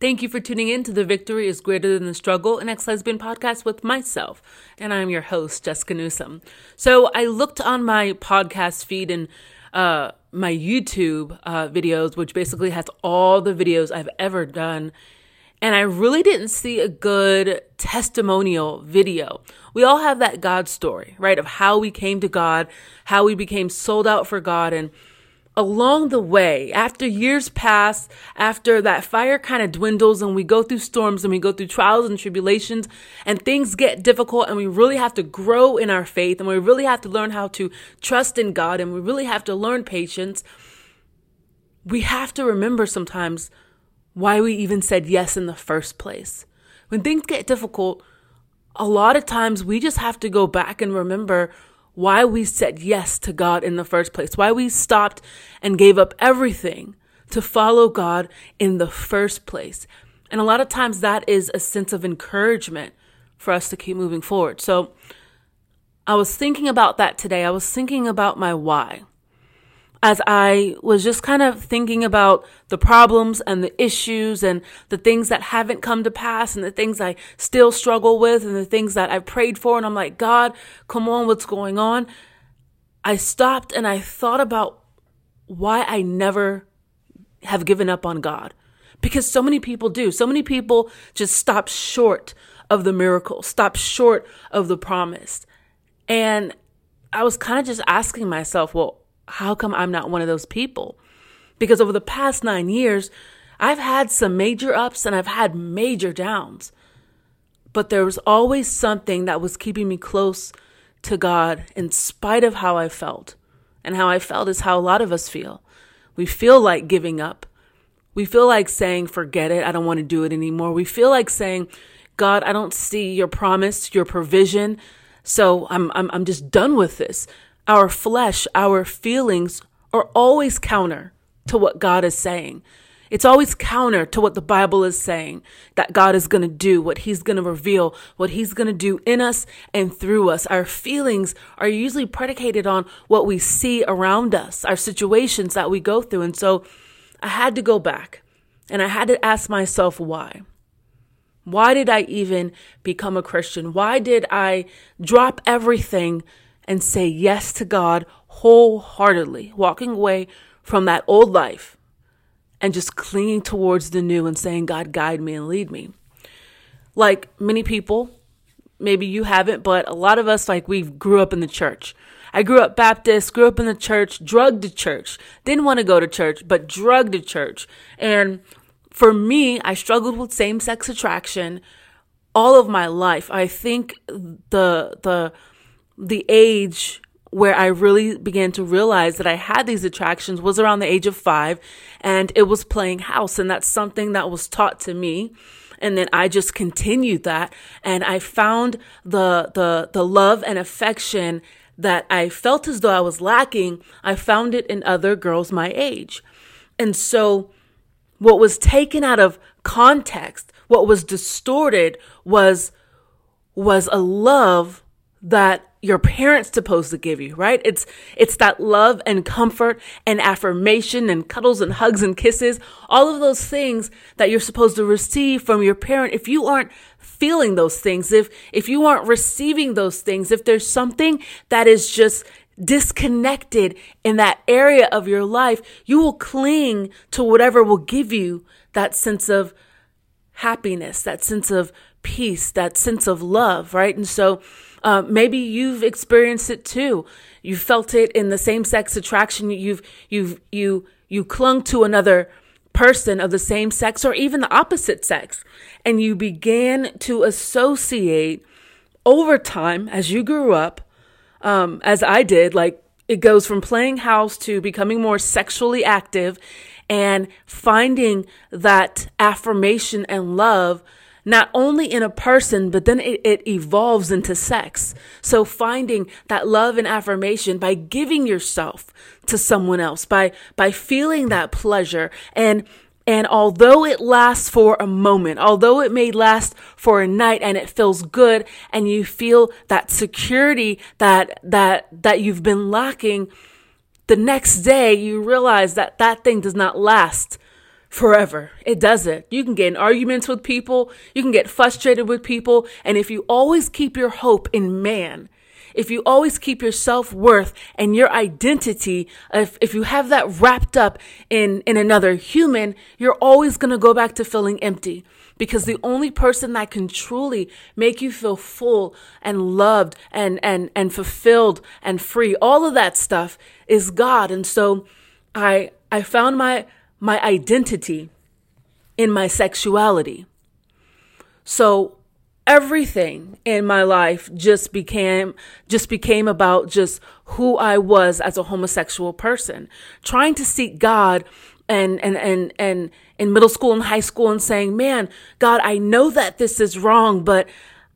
Thank you for tuning in to the Victory is Greater Than the Struggle, an ex lesbian podcast with myself. And I'm your host, Jessica Newsom. So I looked on my podcast feed and uh, my YouTube uh, videos, which basically has all the videos I've ever done. And I really didn't see a good testimonial video. We all have that God story, right? Of how we came to God, how we became sold out for God, and along the way, after years pass, after that fire kind of dwindles and we go through storms and we go through trials and tribulations and things get difficult and we really have to grow in our faith and we really have to learn how to trust in God and we really have to learn patience, we have to remember sometimes why we even said yes in the first place. When things get difficult, a lot of times we just have to go back and remember why we said yes to God in the first place, why we stopped and gave up everything to follow God in the first place. And a lot of times that is a sense of encouragement for us to keep moving forward. So I was thinking about that today. I was thinking about my why as I was just kind of thinking about the problems and the issues and the things that haven't come to pass and the things I still struggle with and the things that I've prayed for. And I'm like, God, come on, what's going on? I stopped and I thought about why I never have given up on God. Because so many people do. So many people just stop short of the miracle, stop short of the promise. And I was kind of just asking myself, well, how come I'm not one of those people? Because over the past nine years, I've had some major ups and I've had major downs. But there was always something that was keeping me close to God in spite of how I felt. And how I felt is how a lot of us feel. We feel like giving up. We feel like saying, forget it. I don't want to do it anymore. We feel like saying, God, I don't see your promise, your provision. So I'm, I'm, I'm just done with this our flesh, our feelings are always counter to what God is saying. It's always counter to what the Bible is saying that God is going to do, what He's going to reveal, what He's going to do in us and through us. Our feelings are usually predicated on what we see around us, our situations that we go through. And so I had to go back and I had to ask myself why. Why did I even become a Christian? Why did I drop everything and say yes to God wholeheartedly, walking away from that old life and just clinging towards the new and saying, God, guide me and lead me. Like many people, maybe you haven't, but a lot of us, like we grew up in the church. I grew up Baptist, grew up in the church, drugged to church, didn't want to go to church, but drugged to church. And for me, I struggled with same sex attraction all of my life. I think the, the, the age where I really began to realize that I had these attractions was around the age of five and it was playing house. And that's something that was taught to me. And then I just continued that and I found the, the, the love and affection that I felt as though I was lacking. I found it in other girls my age. And so what was taken out of context, what was distorted was, was a love that your parents supposed to give you, right? It's, it's that love and comfort and affirmation and cuddles and hugs and kisses, all of those things that you're supposed to receive from your parent. If you aren't feeling those things, if, if you aren't receiving those things, if there's something that is just disconnected in that area of your life, you will cling to whatever will give you that sense of happiness, that sense of peace, that sense of love, right? And so, uh, maybe you've experienced it too. You felt it in the same sex attraction. You've, you've, you, you clung to another person of the same sex or even the opposite sex. And you began to associate over time as you grew up, um, as I did, like it goes from playing house to becoming more sexually active and finding that affirmation and love not only in a person, but then it, it, evolves into sex. So finding that love and affirmation by giving yourself to someone else, by, by feeling that pleasure and and although it lasts for a moment, although it may last for a night and it feels good and you feel that security that, that, that you've been lacking, the next day you realize that that thing does not last forever. It doesn't. You can get in arguments with people, you can get frustrated with people, and if you always keep your hope in man, if you always keep your self-worth and your identity, if, if you have that wrapped up in, in another human, you're always going to go back to feeling empty because the only person that can truly make you feel full and loved and, and, and fulfilled and free, all of that stuff is God. And so I, I found my, my identity in my sexuality. So everything in my life just became just became about just who I was as a homosexual person trying to seek God and and and and in middle school and high school and saying man God I know that this is wrong but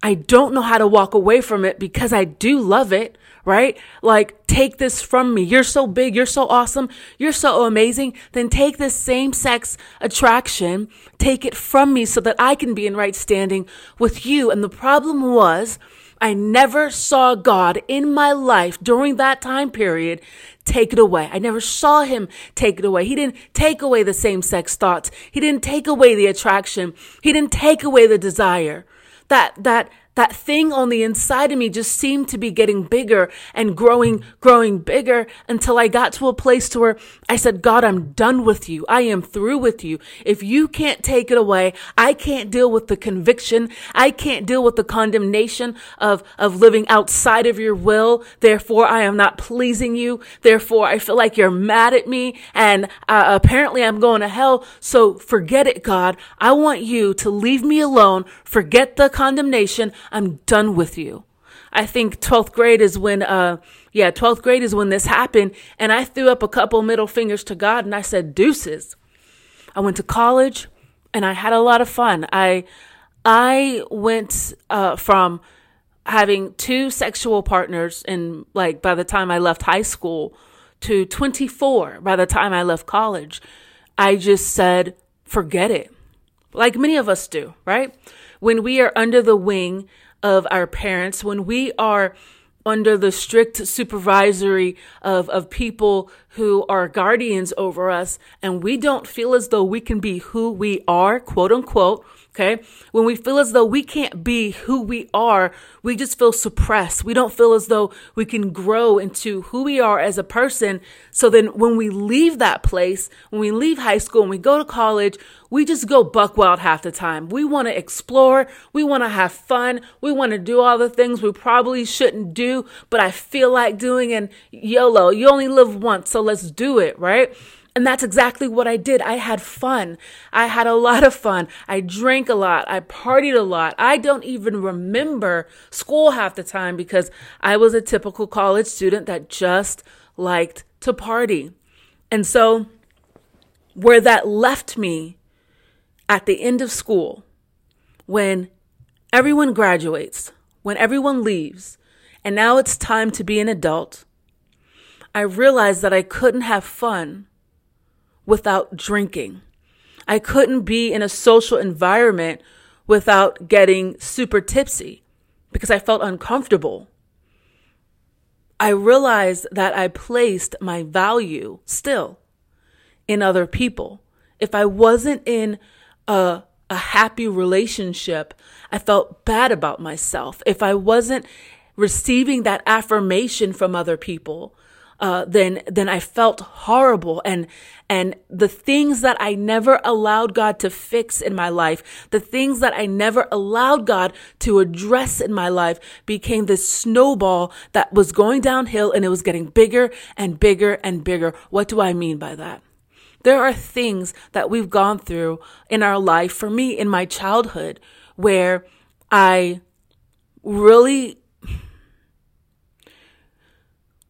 I don't know how to walk away from it because I do love it right? Like, take this from me. You're so big. You're so awesome. You're so amazing. Then take this same sex attraction, take it from me so that I can be in right standing with you. And the problem was, I never saw God in my life during that time period take it away. I never saw him take it away. He didn't take away the same sex thoughts. He didn't take away the attraction. He didn't take away the desire. That, that, that thing on the inside of me just seemed to be getting bigger and growing, growing bigger until I got to a place to where I said, God, I'm done with you. I am through with you. If you can't take it away, I can't deal with the conviction. I can't deal with the condemnation of, of living outside of your will. Therefore, I am not pleasing you. Therefore, I feel like you're mad at me and uh, apparently I'm going to hell. So forget it, God. I want you to leave me alone. Forget the condemnation. I'm done with you. I think 12th grade is when, uh, yeah, 12th grade is when this happened. And I threw up a couple middle fingers to God and I said, deuces. I went to college and I had a lot of fun. I, I went, uh, from having two sexual partners and like by the time I left high school to 24 by the time I left college. I just said, forget it. Like many of us do, right? When we are under the wing of our parents, when we are under the strict supervisory of, of people who are guardians over us, and we don't feel as though we can be who we are, quote unquote, Okay. When we feel as though we can't be who we are, we just feel suppressed. We don't feel as though we can grow into who we are as a person. So then when we leave that place, when we leave high school and we go to college, we just go buck wild half the time. We want to explore. We want to have fun. We want to do all the things we probably shouldn't do, but I feel like doing and YOLO, you only live once. So let's do it. Right. And that's exactly what I did. I had fun. I had a lot of fun. I drank a lot. I partied a lot. I don't even remember school half the time because I was a typical college student that just liked to party. And so, where that left me at the end of school, when everyone graduates, when everyone leaves, and now it's time to be an adult, I realized that I couldn't have fun without drinking. I couldn't be in a social environment without getting super tipsy because I felt uncomfortable. I realized that I placed my value still in other people. If I wasn't in a, a happy relationship, I felt bad about myself. If I wasn't receiving that affirmation from other people, uh, then then I felt horrible and and the things that I never allowed God to fix in my life, the things that I never allowed God to address in my life became this snowball that was going downhill and it was getting bigger and bigger and bigger. What do I mean by that? There are things that we've gone through in our life, for me in my childhood, where I really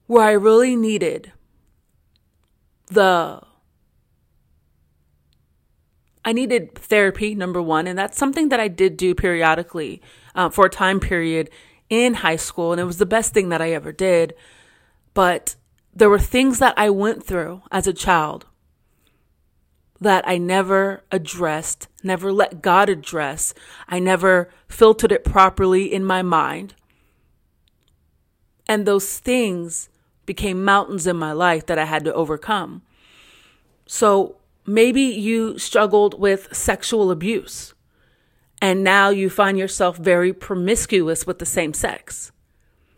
where I really needed the I needed therapy, number one, and that's something that I did do periodically uh, for a time period in high school, and it was the best thing that I ever did. But there were things that I went through as a child that I never addressed, never let God address. I never filtered it properly in my mind. And those things became mountains in my life that I had to overcome. So maybe you struggled with sexual abuse and now you find yourself very promiscuous with the same sex.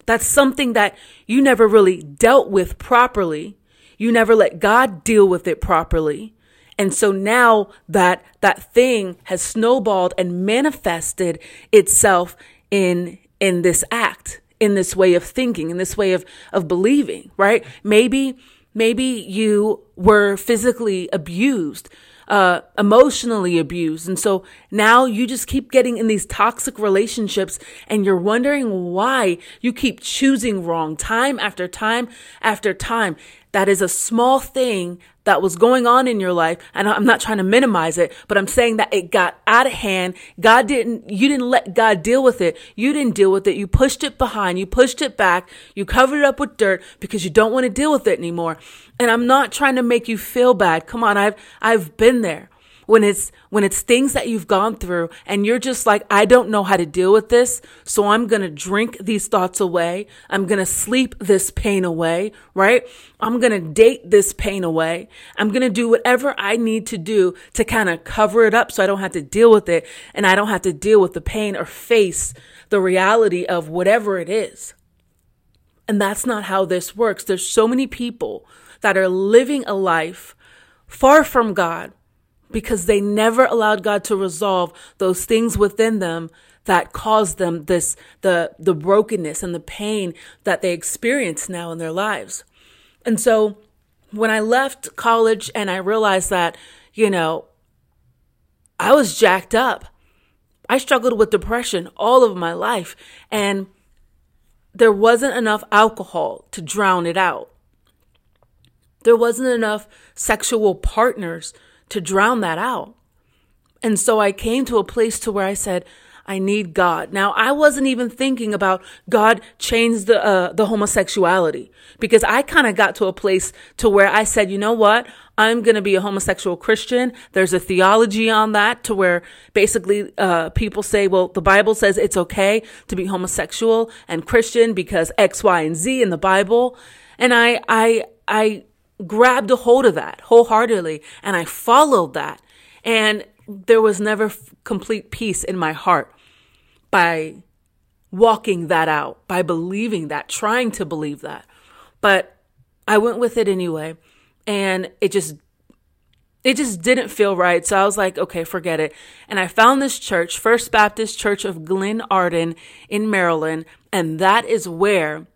That's something that you never really dealt with properly. You never let God deal with it properly. And so now that that thing has snowballed and manifested itself in in this act, in this way of thinking, in this way of of believing, right? Maybe maybe you were physically abused uh, emotionally abused. And so now you just keep getting in these toxic relationships and you're wondering why you keep choosing wrong time after time after time. That is a small thing that was going on in your life. And I'm not trying to minimize it, but I'm saying that it got out of hand. God didn't, you didn't let God deal with it. You didn't deal with it. You pushed it behind. You pushed it back. You covered it up with dirt because you don't want to deal with it anymore. And I'm not trying to make you feel bad. Come on. I've, I've been there when it's when it's things that you've gone through and you're just like I don't know how to deal with this so I'm going to drink these thoughts away. I'm going to sleep this pain away right? I'm going to date this pain away. I'm going to do whatever I need to do to kind of cover it up so I don't have to deal with it and I don't have to deal with the pain or face the reality of whatever it is. And that's not how this works. There's so many people that are living a life far from God because they never allowed God to resolve those things within them that caused them this the the brokenness and the pain that they experience now in their lives. And so when I left college and I realized that, you know, I was jacked up. I struggled with depression all of my life and there wasn't enough alcohol to drown it out. There wasn't enough sexual partners to drown that out. And so I came to a place to where I said, I need God. Now, I wasn't even thinking about God changed the, uh, the homosexuality because I kind of got to a place to where I said, you know what? I'm going to be a homosexual Christian. There's a theology on that to where basically, uh, people say, well, the Bible says it's okay to be homosexual and Christian because X, Y, and Z in the Bible. And I, I, I grabbed a hold of that wholeheartedly and I followed that. And there was never f- complete peace in my heart by walking that out, by believing that, trying to believe that. But I went with it anyway. And it just it just didn't feel right. So I was like, okay, forget it. And I found this church, First Baptist Church of Glenarden in Maryland. And that is where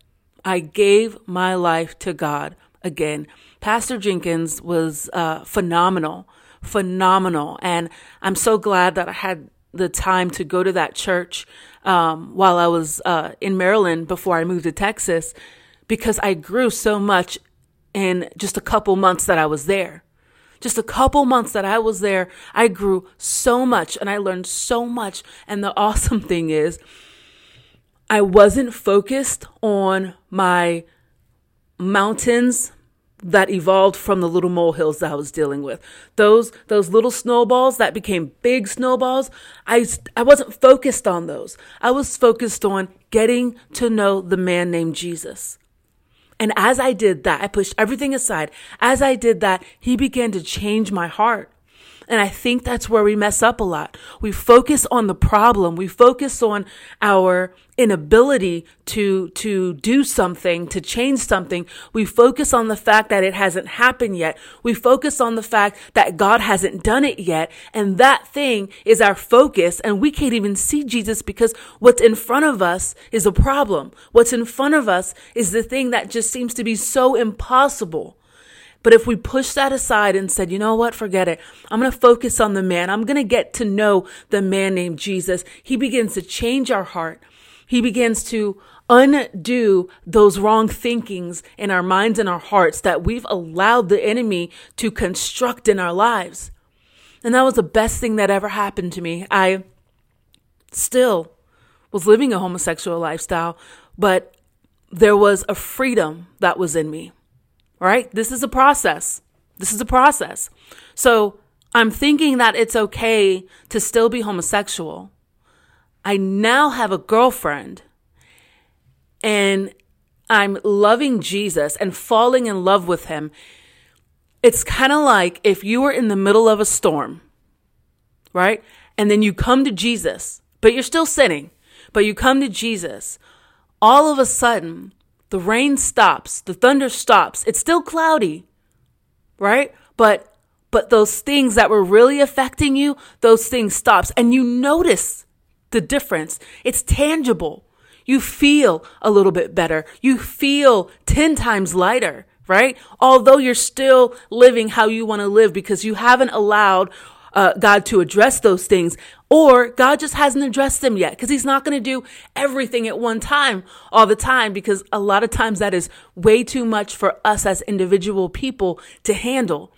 I gave my life to God again. Pastor Jenkins was uh, phenomenal, phenomenal. And I'm so glad that I had the time to go to that church um, while I was uh, in Maryland before I moved to Texas because I grew so much in just a couple months that I was there. Just a couple months that I was there, I grew so much and I learned so much. And the awesome thing is, I wasn't focused on my mountains, that evolved from the little molehills that I was dealing with. Those those little snowballs that became big snowballs, I I wasn't focused on those. I was focused on getting to know the man named Jesus. And as I did that, I pushed everything aside. As I did that, he began to change my heart. And I think that's where we mess up a lot. We focus on the problem. We focus on our inability to, to do something, to change something. We focus on the fact that it hasn't happened yet. We focus on the fact that God hasn't done it yet. And that thing is our focus. And we can't even see Jesus because what's in front of us is a problem. What's in front of us is the thing that just seems to be so impossible. But if we push that aside and said, you know what, forget it. I'm going to focus on the man. I'm going to get to know the man named Jesus. He begins to change our heart. He begins to undo those wrong thinkings in our minds and our hearts that we've allowed the enemy to construct in our lives. And that was the best thing that ever happened to me. I still was living a homosexual lifestyle, but there was a freedom that was in me right? This is a process. This is a process. So I'm thinking that it's okay to still be homosexual. I now have a girlfriend and I'm loving Jesus and falling in love with him. it's kind of like if you were in the middle of a storm, right? And then you come to Jesus, but you're still sinning, but you come to Jesus. All of a sudden, the rain stops, the thunder stops. It's still cloudy, right? But but those things that were really affecting you, those things stops and you notice the difference. It's tangible. You feel a little bit better. You feel 10 times lighter right? Although you're still living how you want to live because you haven't allowed uh, God to address those things, or God just hasn't addressed them yet because He's not going to do everything at one time all the time because a lot of times that is way too much for us as individual people to handle.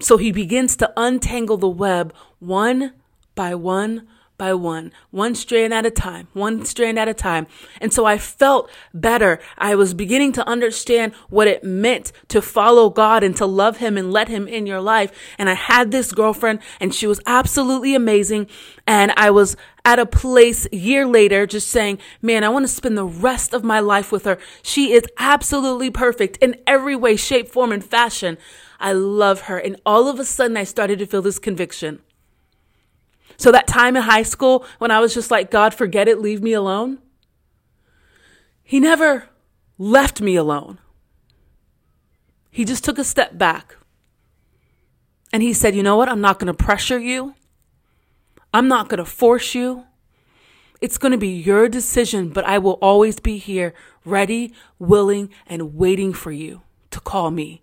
So He begins to untangle the web one by one by one, one strand at a time, one strand at a time. And so I felt better. I was beginning to understand what it meant to follow God and to love Him and let Him in your life. And I had this girlfriend and she was absolutely amazing. And I was at a place year later just saying, man, I want to spend the rest of my life with her. She is absolutely perfect in every way, shape, form, and fashion. I love her. And all of a sudden I started to feel this conviction. So that time in high school when I was just like, God, forget it, leave me alone. He never left me alone. He just took a step back. And he said, You know what? I'm not going to pressure you. I'm not going to force you. It's going to be your decision, but I will always be here, ready, willing, and waiting for you to call me,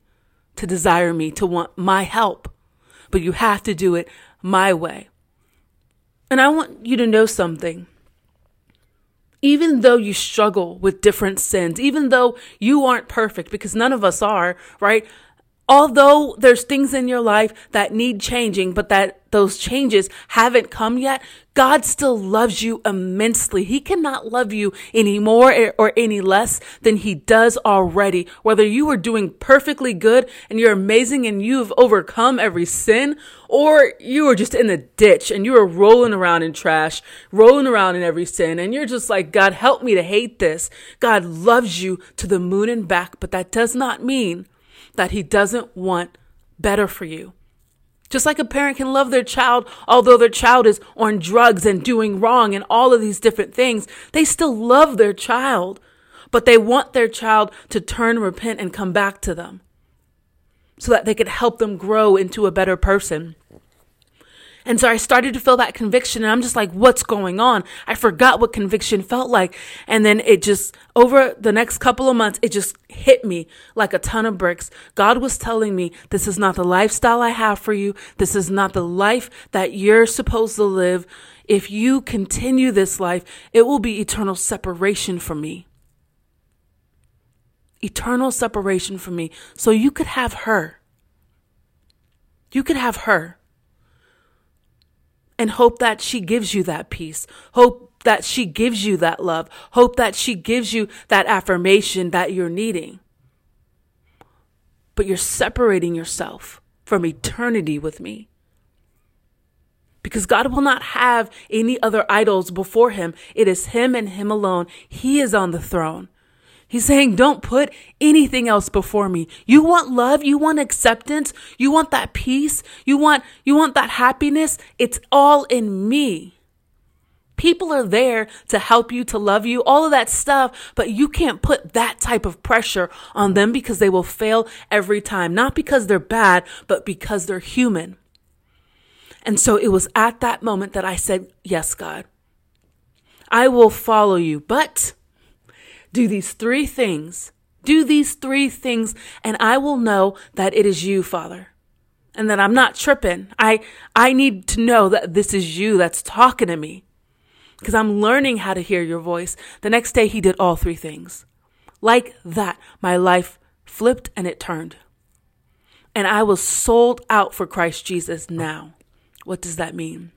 to desire me, to want my help. But you have to do it my way. And I want you to know something. Even though you struggle with different sins, even though you aren't perfect, because none of us are, right? Although there's things in your life that need changing, but that those changes haven't come yet, God still loves you immensely. He cannot love you any more or any less than he does already. Whether you are doing perfectly good and you're amazing and you've overcome every sin, or you are just in the ditch and you are rolling around in trash, rolling around in every sin, and you're just like, God, help me to hate this. God loves you to the moon and back, but that does not mean that he doesn't want better for you. Just like a parent can love their child, although their child is on drugs and doing wrong and all of these different things, they still love their child, but they want their child to turn, repent, and come back to them so that they could help them grow into a better person. And so I started to feel that conviction and I'm just like, what's going on? I forgot what conviction felt like. And then it just, over the next couple of months, it just hit me like a ton of bricks. God was telling me, this is not the lifestyle I have for you. This is not the life that you're supposed to live. If you continue this life, it will be eternal separation from me. Eternal separation from me. So you could have her. You could have her and hope that she gives you that peace. Hope that she gives you that love. Hope that she gives you that affirmation that you're needing. But you're separating yourself from eternity with me. Because God will not have any other idols before him. It is him and him alone. He is on the throne. He's saying, don't put anything else before me. You want love. You want acceptance. You want that peace. You want, you want that happiness. It's all in me. People are there to help you, to love you, all of that stuff, but you can't put that type of pressure on them because they will fail every time. Not because they're bad, but because they're human. And so it was at that moment that I said, Yes, God, I will follow you, but do these three things. Do these three things, and I will know that it is you, Father. And that I'm not tripping. I, I need to know that this is you that's talking to me. Because I'm learning how to hear your voice. The next day, he did all three things. Like that, my life flipped and it turned. And I was sold out for Christ Jesus now. What does that mean?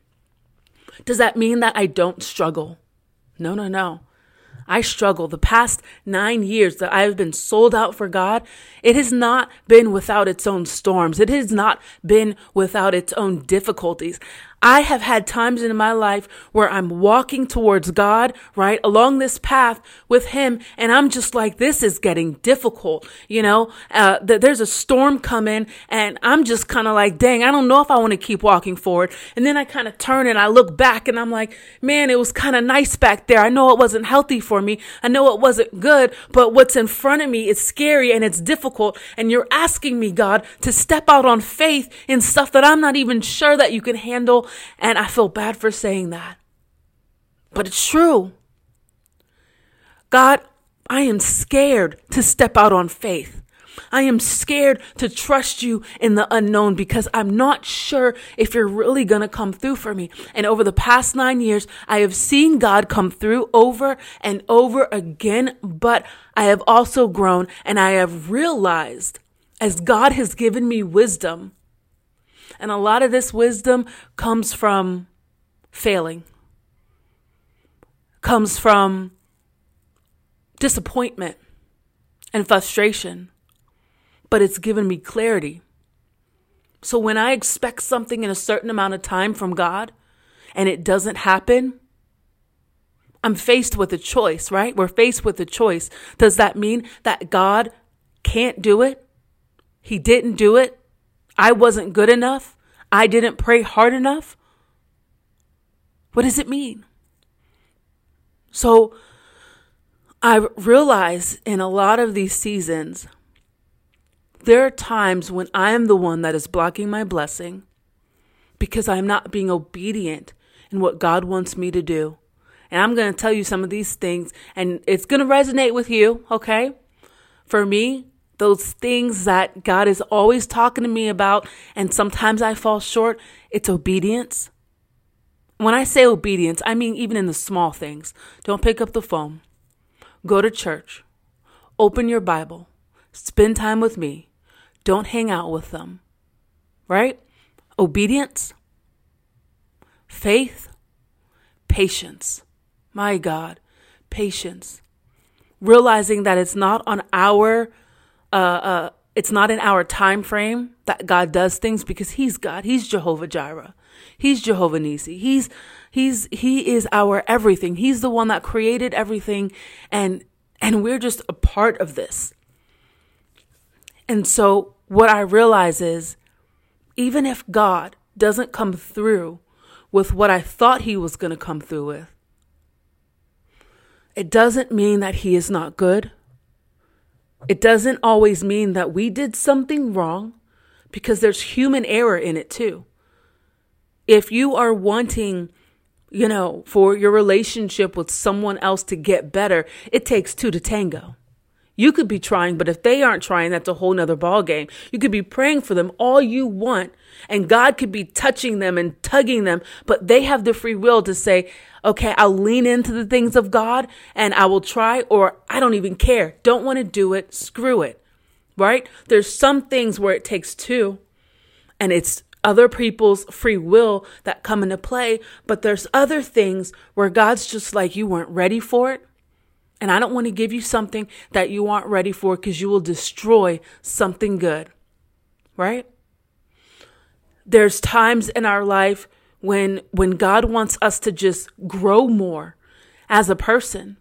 Does that mean that I don't struggle? No, no, no. I struggle. The past nine years that I have been sold out for God, it has not been without its own storms. It has not been without its own difficulties. I have had times in my life where I'm walking towards God, right, along this path with Him, and I'm just like, this is getting difficult, you know, uh, that there's a storm coming, and I'm just kind of like, dang, I don't know if I want to keep walking forward. And then I kind of turn and I look back, and I'm like, man, it was kind of nice back there. I know it wasn't healthy for me. I know it wasn't good, but what's in front of me is scary and it's difficult. And you're asking me, God, to step out on faith in stuff that I'm not even sure that you can handle and I feel bad for saying that. But it's true. God, I am scared to step out on faith. I am scared to trust you in the unknown because I'm not sure if you're really going to come through for me. And over the past nine years, I have seen God come through over and over again, but I have also grown and I have realized as God has given me wisdom and a lot of this wisdom comes from failing, comes from disappointment and frustration, but it's given me clarity. So when I expect something in a certain amount of time from God and it doesn't happen, I'm faced with a choice, right? We're faced with a choice. Does that mean that God can't do it? He didn't do it? I wasn't good enough. I didn't pray hard enough. What does it mean? So I realize in a lot of these seasons, there are times when I am the one that is blocking my blessing because I'm not being obedient in what God wants me to do. And I'm going to tell you some of these things, and it's going to resonate with you, okay? For me, those things that God is always talking to me about, and sometimes I fall short, it's obedience. When I say obedience, I mean even in the small things. Don't pick up the phone, go to church, open your Bible, spend time with me, don't hang out with them, right? Obedience, faith, patience. My God, patience. Realizing that it's not on our uh, uh, it's not in our time frame that God does things because He's God. He's Jehovah Jireh. He's Jehovah Nisi. He's He's He is our everything. He's the one that created everything, and and we're just a part of this. And so what I realize is, even if God doesn't come through with what I thought He was going to come through with, it doesn't mean that He is not good. It doesn't always mean that we did something wrong because there's human error in it too. If you are wanting, you know, for your relationship with someone else to get better, it takes two to tango. You could be trying, but if they aren't trying, that's a whole nother ball game. You could be praying for them all you want, and God could be touching them and tugging them, but they have the free will to say, okay, I'll lean into the things of God and I will try, or I don't even care. Don't want to do it. Screw it. Right? There's some things where it takes two, and it's other people's free will that come into play, but there's other things where God's just like, you weren't ready for it. And I don't want to give you something that you aren't ready for because you will destroy something good. Right? There's times in our life when when God wants us to just grow more as a person.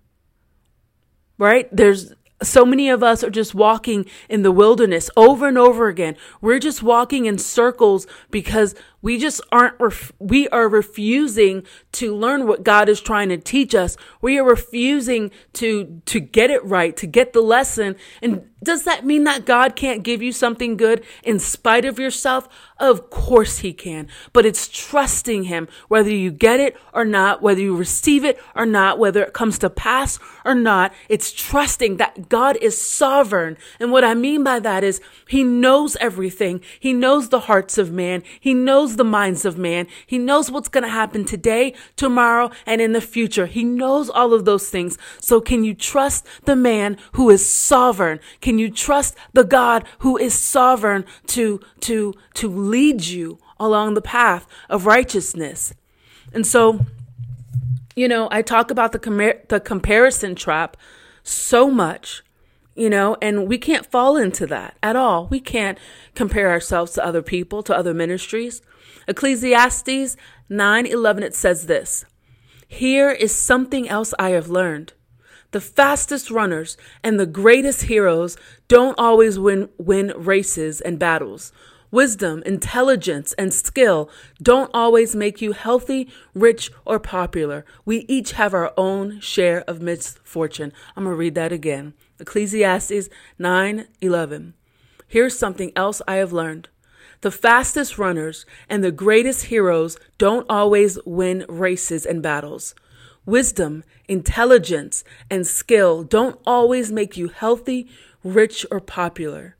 Right? There's so many of us are just walking in the wilderness over and over again. We're just walking in circles because we just aren't, ref- we are refusing to learn what God is trying to teach us. We are refusing to, to get it right, to get the lesson. And does that mean that God can't give you something good in spite of yourself? Of course he can, but it's trusting him, whether you get it or not, whether you receive it or not, whether it comes to pass or not. It's trusting that God is sovereign. And what I mean by that is he knows everything. He knows the hearts of man. He knows knows the minds of man. He knows what's going to happen today, tomorrow, and in the future. He knows all of those things. So can you trust the man who is sovereign? Can you trust the God who is sovereign to, to, to lead you along the path of righteousness? And so, you know, I talk about the, com- the comparison trap so much you know, and we can't fall into that at all. We can't compare ourselves to other people, to other ministries. Ecclesiastes 9 11, it says this Here is something else I have learned. The fastest runners and the greatest heroes don't always win, win races and battles. Wisdom, intelligence, and skill don't always make you healthy, rich, or popular. We each have our own share of misfortune. I'm going to read that again. Ecclesiastes 9:11. Here's something else I have learned. The fastest runners and the greatest heroes don't always win races and battles. Wisdom, intelligence, and skill don't always make you healthy, rich, or popular.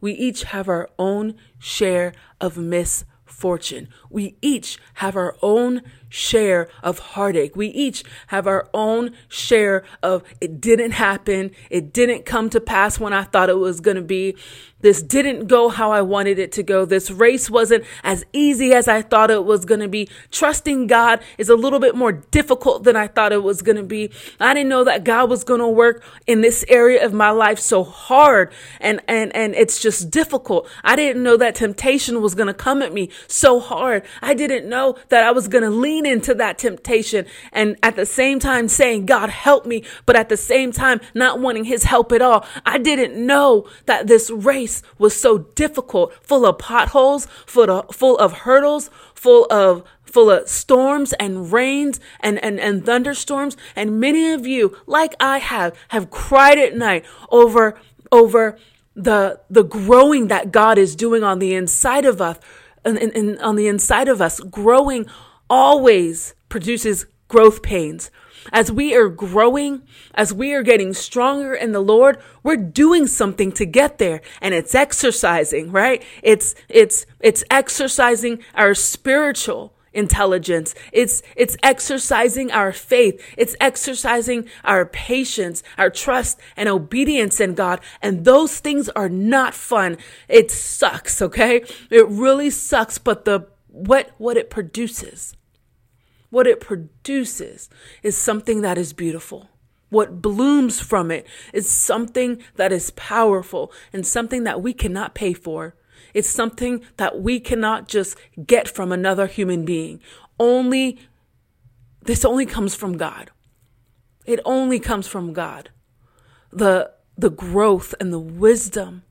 We each have our own share of misfortune. We each have our own share of heartache. We each have our own share of it didn't happen. It didn't come to pass when I thought it was going to be. This didn't go how I wanted it to go. This race wasn't as easy as I thought it was going to be. Trusting God is a little bit more difficult than I thought it was going to be. I didn't know that God was going to work in this area of my life so hard and, and, and it's just difficult. I didn't know that temptation was going to come at me so hard. I didn't know that I was going to lean into that temptation and at the same time saying, God, help me, but at the same time not wanting his help at all. I didn't know that this race race was so difficult, full of potholes, full of, full of hurdles, full of full of storms and rains and, and, and thunderstorms. And many of you, like I have, have cried at night over over the the growing that God is doing on the inside of us and, and, and on the inside of us. Growing always produces growth pains. As we are growing, as we are getting stronger in the Lord, we're doing something to get there and it's exercising, right? It's, it's, it's exercising our spiritual intelligence. It's, it's exercising our faith. It's exercising our patience, our trust and obedience in God. And those things are not fun. It sucks. Okay. It really sucks. But the, what, what it produces what it produces is something that is beautiful. What blooms from it is something that is powerful and something that we cannot pay for. It's something that we cannot just get from another human being. Only, this only comes from God. It only comes from God. The, the growth and the wisdom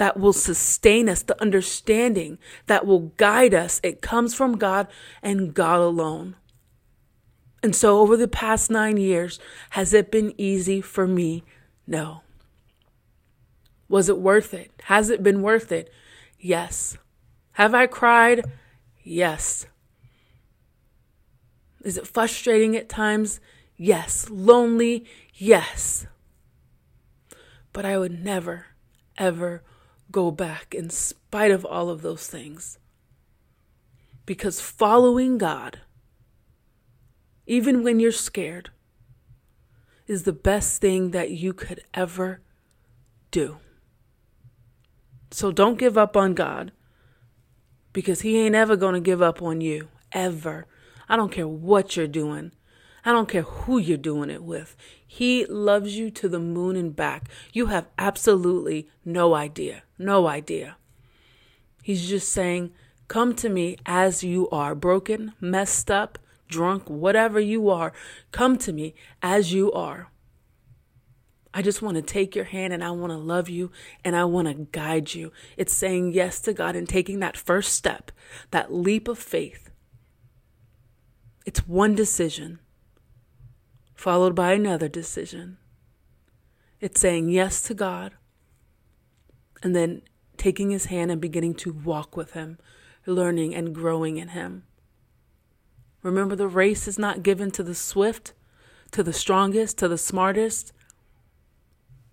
that will sustain us, the understanding that will guide us. It comes from God and God alone. And so, over the past nine years, has it been easy for me? No. Was it worth it? Has it been worth it? Yes. Have I cried? Yes. Is it frustrating at times? Yes. Lonely? Yes. But I would never, ever go back in spite of all of those things. Because following God, even when you're scared, is the best thing that you could ever do. So don't give up on God because He ain't ever going to give up on you, ever. I don't care what you're doing. I don't care who you're doing it with. He loves you to the moon and back. You have absolutely no idea. No idea. He's just saying, Come to me as you are, broken, messed up, drunk, whatever you are. Come to me as you are. I just want to take your hand and I want to love you and I want to guide you. It's saying yes to God and taking that first step, that leap of faith. It's one decision followed by another decision. It's saying yes to God and then taking his hand and beginning to walk with him, learning and growing in him. Remember, the race is not given to the swift, to the strongest, to the smartest,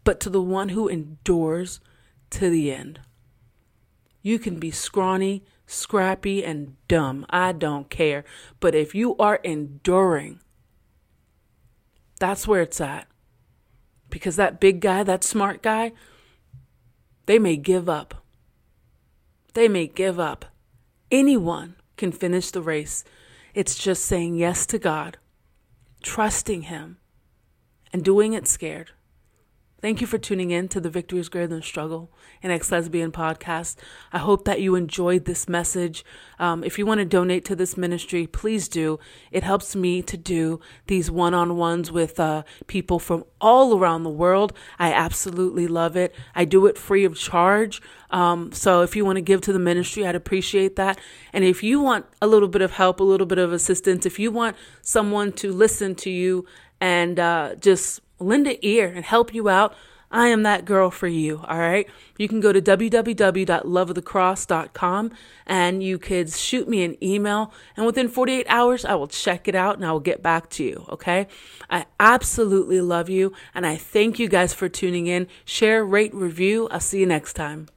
but to the one who endures to the end. You can be scrawny, scrappy, and dumb. I don't care. But if you are enduring, that's where it's at. Because that big guy, that smart guy, they may give up. They may give up. Anyone can finish the race. It's just saying yes to God, trusting Him, and doing it scared. Thank you for tuning in to the Victory is Greater Than Struggle, an ex lesbian podcast. I hope that you enjoyed this message. Um, if you want to donate to this ministry, please do. It helps me to do these one on ones with uh, people from all around the world. I absolutely love it. I do it free of charge. Um, so if you want to give to the ministry, I'd appreciate that. And if you want a little bit of help, a little bit of assistance, if you want someone to listen to you and uh, just lend an ear and help you out, I am that girl for you. All right. You can go to www.loveofthecross.com and you could shoot me an email. And within 48 hours, I will check it out and I will get back to you. Okay. I absolutely love you. And I thank you guys for tuning in. Share, rate, review. I'll see you next time.